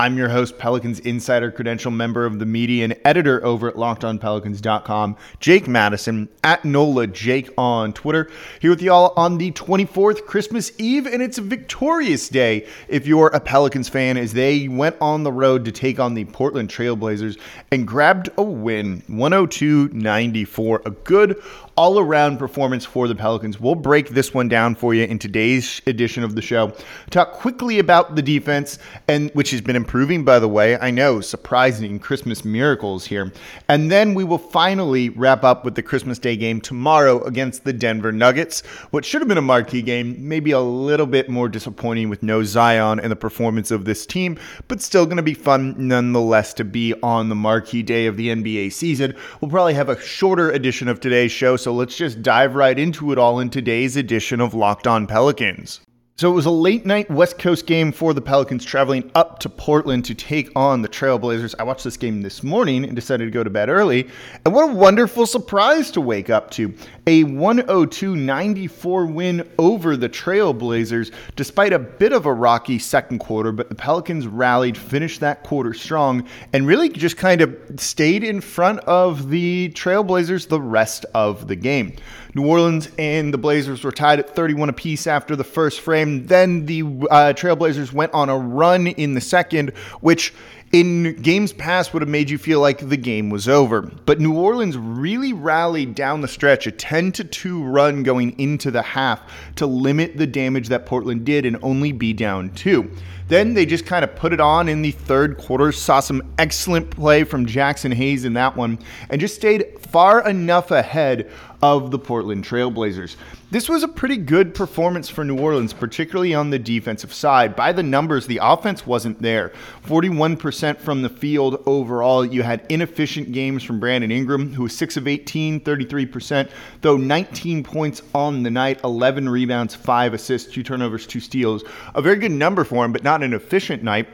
I'm your host, Pelicans Insider Credential member of the media and editor over at lockedonpelicans.com, Jake Madison, at NOLA Jake on Twitter, here with y'all on the 24th, Christmas Eve, and it's a victorious day if you're a Pelicans fan as they went on the road to take on the Portland Trailblazers and grabbed a win, 102 94. A good all around performance for the Pelicans. We'll break this one down for you in today's edition of the show. Talk quickly about the defense, and which has been improving, by the way. I know, surprising Christmas miracles here. And then we will finally wrap up with the Christmas Day game tomorrow against the Denver Nuggets, what should have been a marquee game, maybe a little bit more disappointing with no Zion and the performance of this team, but still going to be fun nonetheless to be on the marquee day of the NBA season. We'll probably have a shorter edition of today's show. So so let's just dive right into it all in today's edition of Locked On Pelicans. So it was a late night West Coast game for the Pelicans traveling up to Portland to take on the Trailblazers. I watched this game this morning and decided to go to bed early. And what a wonderful surprise to wake up to. A 102 94 win over the Trailblazers, despite a bit of a rocky second quarter. But the Pelicans rallied, finished that quarter strong, and really just kind of stayed in front of the Trailblazers the rest of the game. New Orleans and the Blazers were tied at 31 apiece after the first frame. Then the uh, Trailblazers went on a run in the second, which in games past would have made you feel like the game was over. But New Orleans really rallied down the stretch, a 10 to 2 run going into the half to limit the damage that Portland did and only be down two. Then they just kind of put it on in the third quarter, saw some excellent play from Jaxson Hayes in that one, and just stayed far enough ahead of the Portland Trailblazers. This was a pretty good performance for New Orleans, particularly on the defensive side. By the numbers, the offense wasn't there. 41% from the field overall. You had inefficient games from Brandon Ingram, who was 6 of 18, 33%, though 19 points on the night, 11 rebounds, 5 assists, 2 turnovers, 2 steals. A very good number for him, but not an efficient night.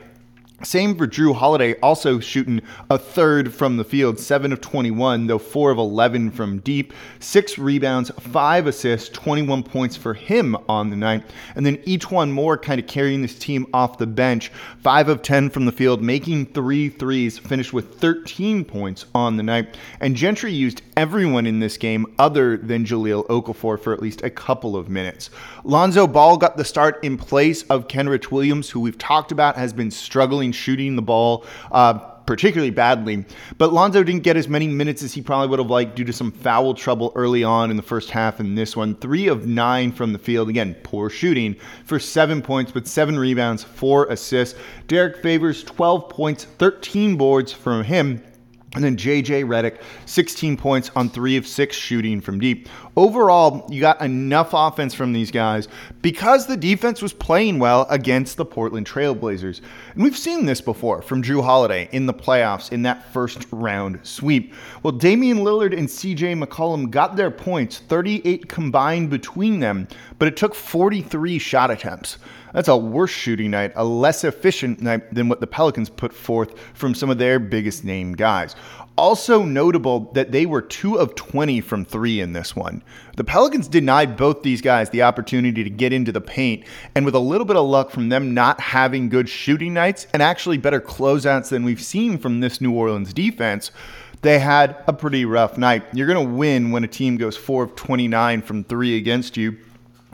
Same for Jrue Holiday, also shooting a third from the field, 7 of 21, though 4 of 11 from deep. Six rebounds, five assists, 21 points for him on the night. And then E'Twaun Moore kind of carrying this team off the bench, 5 of 10 from the field, making three threes, finished with 13 points on the night. And Gentry used everyone in this game other than Jahlil Okafor for at least a couple of minutes. Lonzo Ball got the start in place of Kenrich Williams, who we've talked about has been struggling shooting the ball. Uh, particularly badly. But Lonzo didn't get as many minutes as he probably would have liked due to some foul trouble early on in the first half in this one. Three of nine from the field. Again, poor shooting for seven points, but seven rebounds, four assists. Derek Favors, 12 points, 13 boards from him. And then JJ Redick, 16 points on three of six shooting from deep. Overall, you got enough offense from these guys because the defense was playing well against the Portland Trailblazers. And we've seen this before from Jrue Holiday in the playoffs in that first round sweep. Well, Damian Lillard and CJ McCollum got their points, 38 combined between them, but it took 43 shot attempts. That's a worse shooting night, a less efficient night than what the Pelicans put forth from some of their biggest name guys. Also notable that they were 2 of 20 from 3 in this one. The Pelicans denied both these guys the opportunity to get into the paint, and with a little bit of luck from them not having good shooting nights and actually better closeouts than we've seen from this New Orleans defense, they had a pretty rough night. You're going to win when a team goes 4 of 29 from 3 against you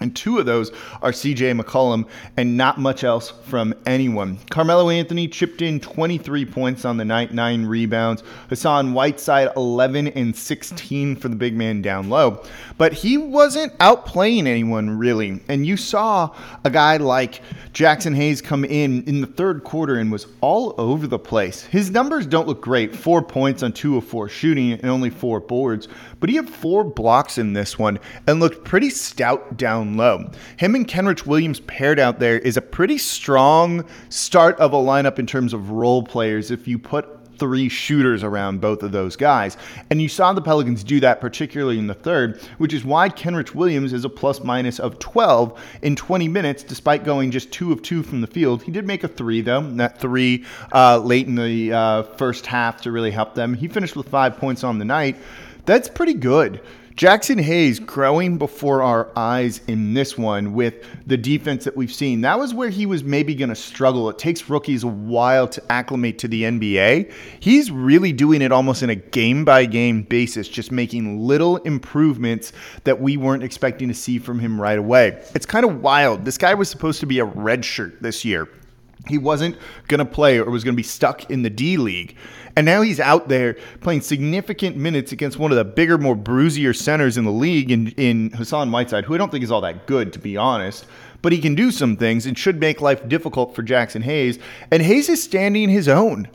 and two of those are CJ McCollum and not much else from anyone. Carmelo Anthony chipped in 23 points on the night, nine rebounds. Hassan Whiteside 11 and 16 for the big man down low. But he wasn't outplaying anyone really. And you saw a guy like Jaxson Hayes come in in the third quarter and was all over the place. His numbers don't look great four points on two of four shooting and only four boards, but he had four blocks in this one and looked pretty stout down low. Him and Kenrich Williams paired out there is a pretty strong start of a lineup in terms of role players if you put three shooters around both of those guys. And you saw the Pelicans do that, particularly in the third, which is why Kenrich Williams is a plus minus of 12 in 20 minutes, despite going just two of two from the field. He did make a three, though, that three uh, late in the uh, first half to really help them. He finished with five points on the night. That's pretty good. Jaxson Hayes growing before our eyes in this one with the defense that we've seen. That was where he was maybe going to struggle. It takes rookies a while to acclimate to the NBA. He's really doing it almost in a game by game basis, just making little improvements that we weren't expecting to see from him right away. It's kind of wild. This guy was supposed to be a red shirt this year. He wasn't going to play or was going to be stuck in the D League. And now he's out there playing significant minutes against one of the bigger, more bruisier centers in the league in, in Hassan Whiteside, who I don't think is all that good, to be honest. But he can do some things and should make life difficult for Jaxson Hayes. And Hayes is standing his own.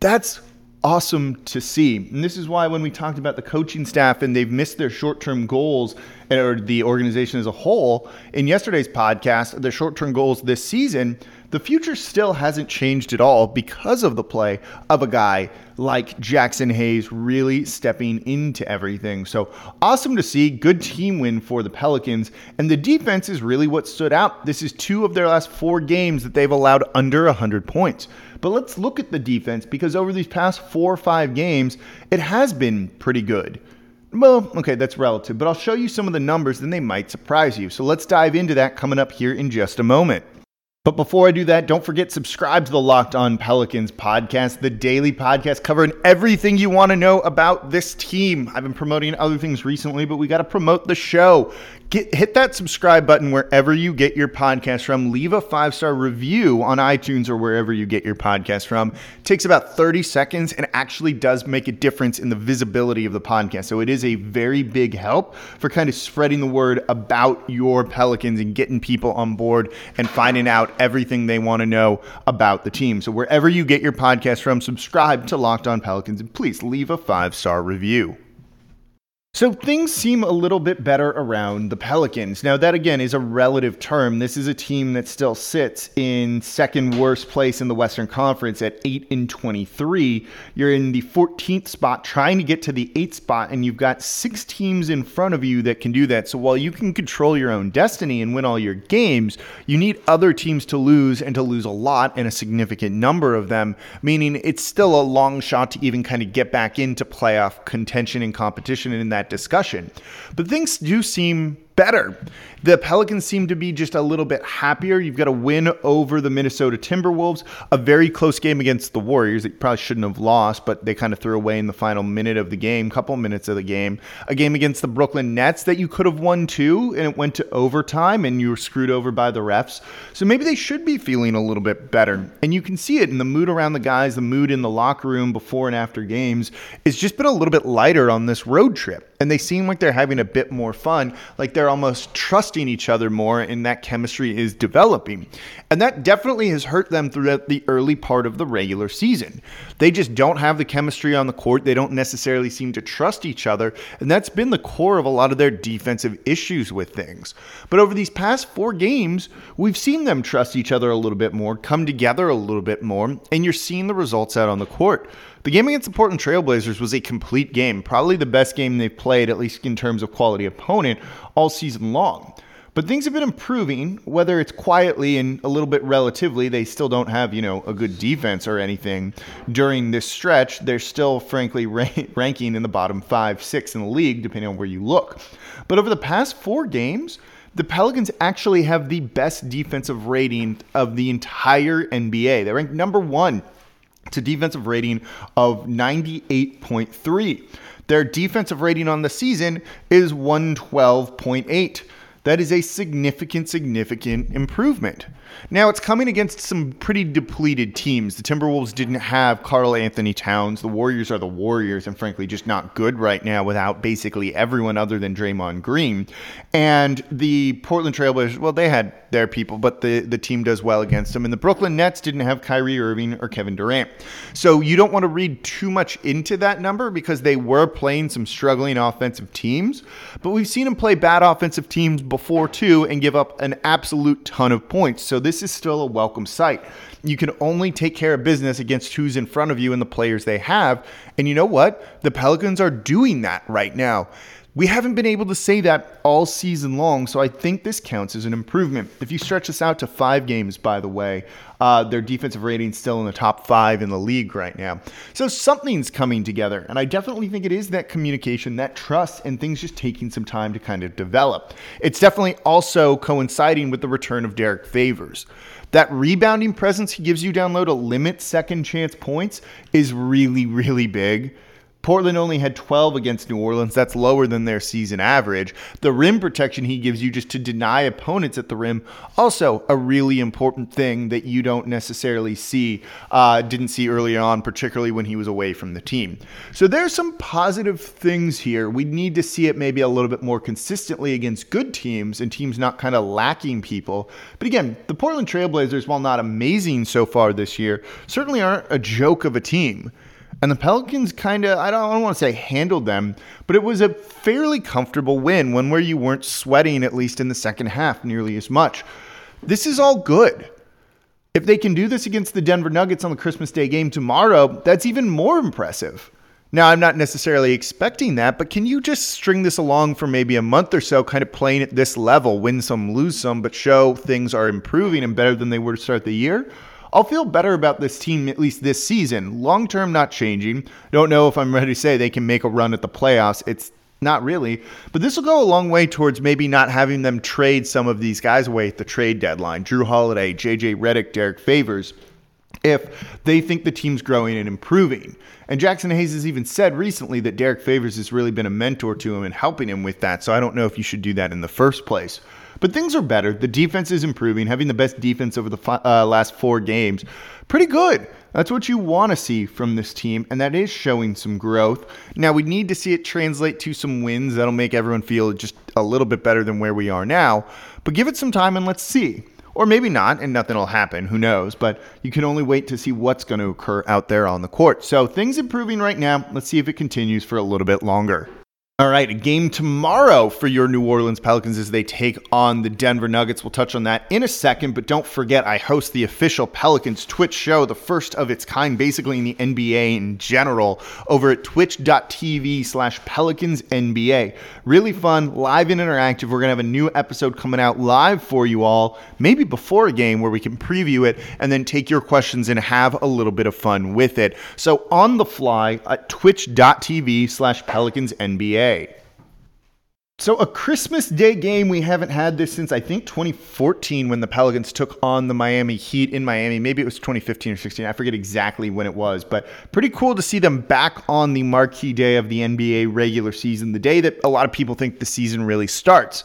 That's awesome to see. And this is why when we talked about the coaching staff and they've missed their short-term goals or the organization as a whole in yesterday's podcast, their short-term goals this season, the future still hasn't changed at all because of the play of a guy like Jaxson Hayes really stepping into everything. So awesome to see. Good team win for the Pelicans. And the defense is really what stood out. This is two of their last four games that they've allowed under 100 points. But let's look at the defense because over these past four or five games, it has been pretty good. Well, okay, that's relative, but I'll show you some of the numbers, then they might surprise you. So let's dive into that coming up here in just a moment. But before I do that, don't forget subscribe to the Locked On Pelicans podcast, the daily podcast covering everything you want to know about this team. I've been promoting other things recently, but we got to promote the show. Get, hit that subscribe button wherever you get your podcast from. Leave a five star review on iTunes or wherever you get your podcast from. It takes about 30 seconds and actually does make a difference in the visibility of the podcast. So it is a very big help for kind of spreading the word about your Pelicans and getting people on board and finding out everything they want to know about the team. So wherever you get your podcast from, subscribe to Locked On Pelicans and please leave a five star review. So things seem a little bit better around the Pelicans. Now, that again is a relative term. This is a team that still sits in second worst place in the Western Conference at 8 and 23. You're in the 14th spot trying to get to the 8th spot, and you've got six teams in front of you that can do that. So while you can control your own destiny and win all your games, you need other teams to lose and to lose a lot and a significant number of them, meaning it's still a long shot to even kind of get back into playoff contention and competition in that that discussion. But things do seem better. The Pelicans seem to be just a little bit happier. You've got a win over the Minnesota Timberwolves, a very close game against the Warriors that you probably shouldn't have lost, but they kind of threw away in the final minute of the game, couple minutes of the game. A game against the Brooklyn Nets that you could have won too, and it went to overtime and you were screwed over by the refs. So maybe they should be feeling a little bit better. And you can see it in the mood around the guys, the mood in the locker room before and after games. It's just been a little bit lighter on this road trip. And they seem like they're having a bit more fun, like they're almost trusting each other more, and that chemistry is developing. And that definitely has hurt them throughout the early part of the regular season. They just don't have the chemistry on the court. They don't necessarily seem to trust each other. And that's been the core of a lot of their defensive issues with things. But over these past four games, we've seen them trust each other a little bit more, come together a little bit more, and you're seeing the results out on the court. The game against the Portland Trailblazers was a complete game, probably the best game they've played, at least in terms of quality opponent, all season long. But things have been improving, whether it's quietly and a little bit relatively. They still don't have, you know, a good defense or anything during this stretch. They're still, frankly, ranking in the bottom five, six in the league, depending on where you look. But over the past four games, the Pelicans actually have the best defensive rating of the entire NBA. They rank number one to defensive rating of 98.3. Their defensive rating on the season is 112.8. That is a significant, significant improvement. Now, it's coming against some pretty depleted teams. The Timberwolves didn't have Karl-Anthony Towns. The Warriors are the Warriors, and frankly, just not good right now without basically everyone other than Draymond Green. And the Portland Trailblazers, well, they had their people, but the, the team does well against them. And the Brooklyn Nets didn't have Kyrie Irving or Kevin Durant. So you don't want to read too much into that number because they were playing some struggling offensive teams. But we've seen them play bad offensive teams before before too and give up an absolute ton of points. So this is still a welcome sight. You can only take care of business against who's in front of you and the players they have. And you know what? The Pelicans are doing that right now. We haven't been able to say that all season long, so I think this counts as an improvement. If you stretch this out to five games, by the way, uh, their defensive rating still in the top five in the league right now. So something's coming together, and I definitely think it is that communication, that trust, and things just taking some time to kind of develop. It's definitely also coinciding with the return of Derek Favors. That rebounding presence he gives you down low to limit second chance points is really, really big. Portland only had 12 against New Orleans. That's lower than their season average. The rim protection he gives you just to deny opponents at the rim, also a really important thing that you don't necessarily see, uh, didn't see early on, particularly when he was away from the team. So there's some positive things here. We need to see it maybe a little bit more consistently against good teams and teams not kind of lacking people. But again, the Portland Trailblazers, while not amazing so far this year, certainly aren't a joke of a team. And the Pelicans kind of, I don't, don't want to say handled them, but it was a fairly comfortable win, one where you weren't sweating, at least in the second half, nearly as much. This is all good. If they can do this against the Denver Nuggets on the Christmas Day game tomorrow, that's even more impressive. Now, I'm not necessarily expecting that, but can you just string this along for maybe a month or so, kind of playing at this level, win some, lose some, but show things are improving and better than they were to start the year? I'll feel better about this team at least this season. Long term, not changing. Don't know if I'm ready to say they can make a run at the playoffs. It's not really. But this will go a long way towards maybe not having them trade some of these guys away at the trade deadline. Jrue Holiday, JJ Redick, Derek Favors. If they think the team's growing and improving. And Jaxson Hayes has even said recently that Derek Favors has really been a mentor to him and helping him with that. So I don't know if you should do that in the first place. But things are better. The defense is improving, having the best defense over the uh, last four games. Pretty good. That's what you want to see from this team, and that is showing some growth. Now, we need to see it translate to some wins that'll make everyone feel just a little bit better than where we are now. But give it some time and let's see. Or maybe not, and nothing will happen. Who knows? But you can only wait to see what's going to occur out there on the court. So things improving right now. Let's see if it continues for a little bit longer. All right, a game tomorrow for your New Orleans Pelicans as they take on the Denver Nuggets. We'll touch on that in a second, but don't forget I host the official Pelicans Twitch show, the first of its kind, basically in the NBA in general, over at twitch.tv slash Pelicans NBA. Really fun, live and interactive. We're going to have a new episode coming out live for you all, maybe before a game where we can preview it and then take your questions and have a little bit of fun with it. So on the fly at twitch.tv slash Pelicans NBA. So a Christmas Day game, we haven't had this since I think 2014 when the Pelicans took on the Miami Heat in Miami. Maybe it was 2015 or 16. I forget exactly when it was, but pretty cool to see them back on the marquee day of the NBA regular season, the day that a lot of people think the season really starts.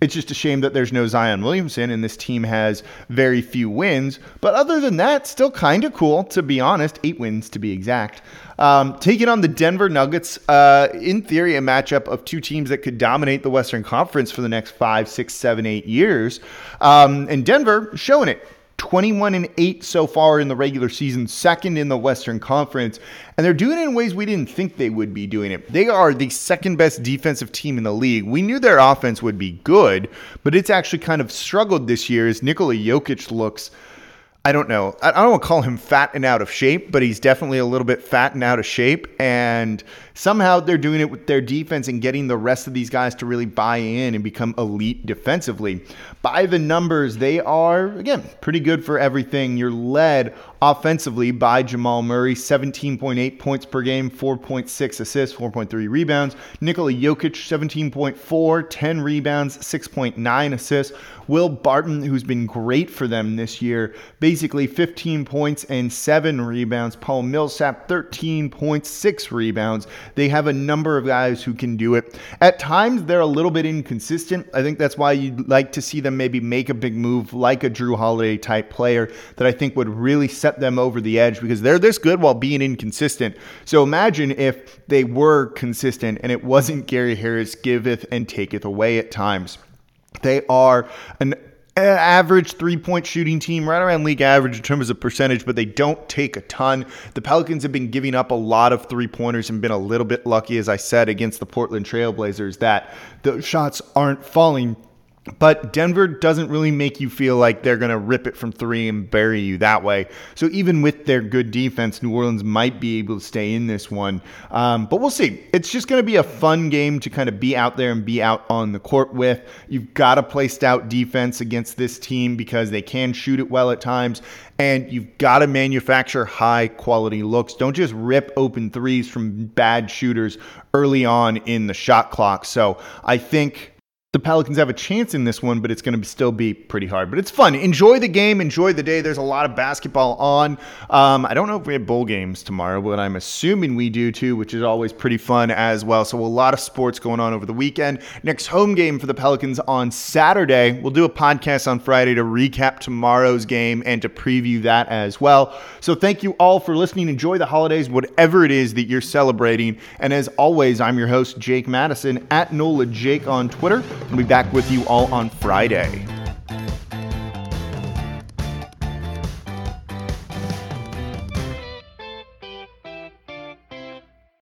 It's just a shame that there's no Zion Williamson and this team has very few wins. But other than that, still kind of cool, to be honest. Eight wins to be exact. Um, taking on the Denver Nuggets, uh, in theory, a matchup of two teams that could dominate the Western Conference for the next five, six, seven, eight years. Um, and Denver showing it. 21 and 8 so far in the regular season, second in the Western Conference, and they're doing it in ways we didn't think they would be doing it. They are the second best defensive team in the league. We knew their offense would be good, but it's actually kind of struggled this year as Nikola Jokic looks I don't know. I don't want to call him fat and out of shape, but he's definitely a little bit fat and out of shape. And somehow they're doing it with their defense and getting the rest of these guys to really buy in and become elite defensively. By the numbers, they are, again, pretty good for everything. You're led offensively by Jamal Murray, 17.8 points per game, 4.6 assists, 4.3 rebounds. Nikola Jokic, 17.4, 10 rebounds, 6.9 assists. Will Barton, who's been great for them this year, basically 15 points and 7 rebounds. Paul Millsap, 13 points, 6 rebounds. They have a number of guys who can do it. At times, they're a little bit inconsistent. I think that's why you'd like to see them maybe make a big move like a Jrue Holiday type player that I think would really set them over the edge because they're this good while being inconsistent. So imagine if they were consistent and it wasn't Gary Harris giveth and taketh away at times. They are an average three point shooting team, right around league average in terms of percentage, but they don't take a ton. The Pelicans have been giving up a lot of three pointers and been a little bit lucky, as I said, against the Portland Trailblazers, that the shots aren't falling But Denver doesn't really make you feel like they're going to rip it from three and bury you that way. So even with their good defense, New Orleans might be able to stay in this one. Um, but we'll see. It's just going to be a fun game to kind of be out there and be out on the court with. You've got to play stout defense against this team because they can shoot it well at times. And you've got to manufacture high quality looks. Don't just rip open threes from bad shooters early on in the shot clock. So I think the Pelicans have a chance in this one, but it's going to still be pretty hard. But it's fun. Enjoy the game. Enjoy the day. There's a lot of basketball on. Um, I don't know if we have bowl games tomorrow, but I'm assuming we do too, which is always pretty fun as well. So a lot of sports going on over the weekend. Next home game for the Pelicans on Saturday. We'll do a podcast on Friday to recap tomorrow's game and to preview that as well. So thank you all for listening. Enjoy the holidays, whatever it is that you're celebrating. And as always, I'm your host, Jake Madison, at NOLA Jake on Twitter. We'll be back with you all on Friday.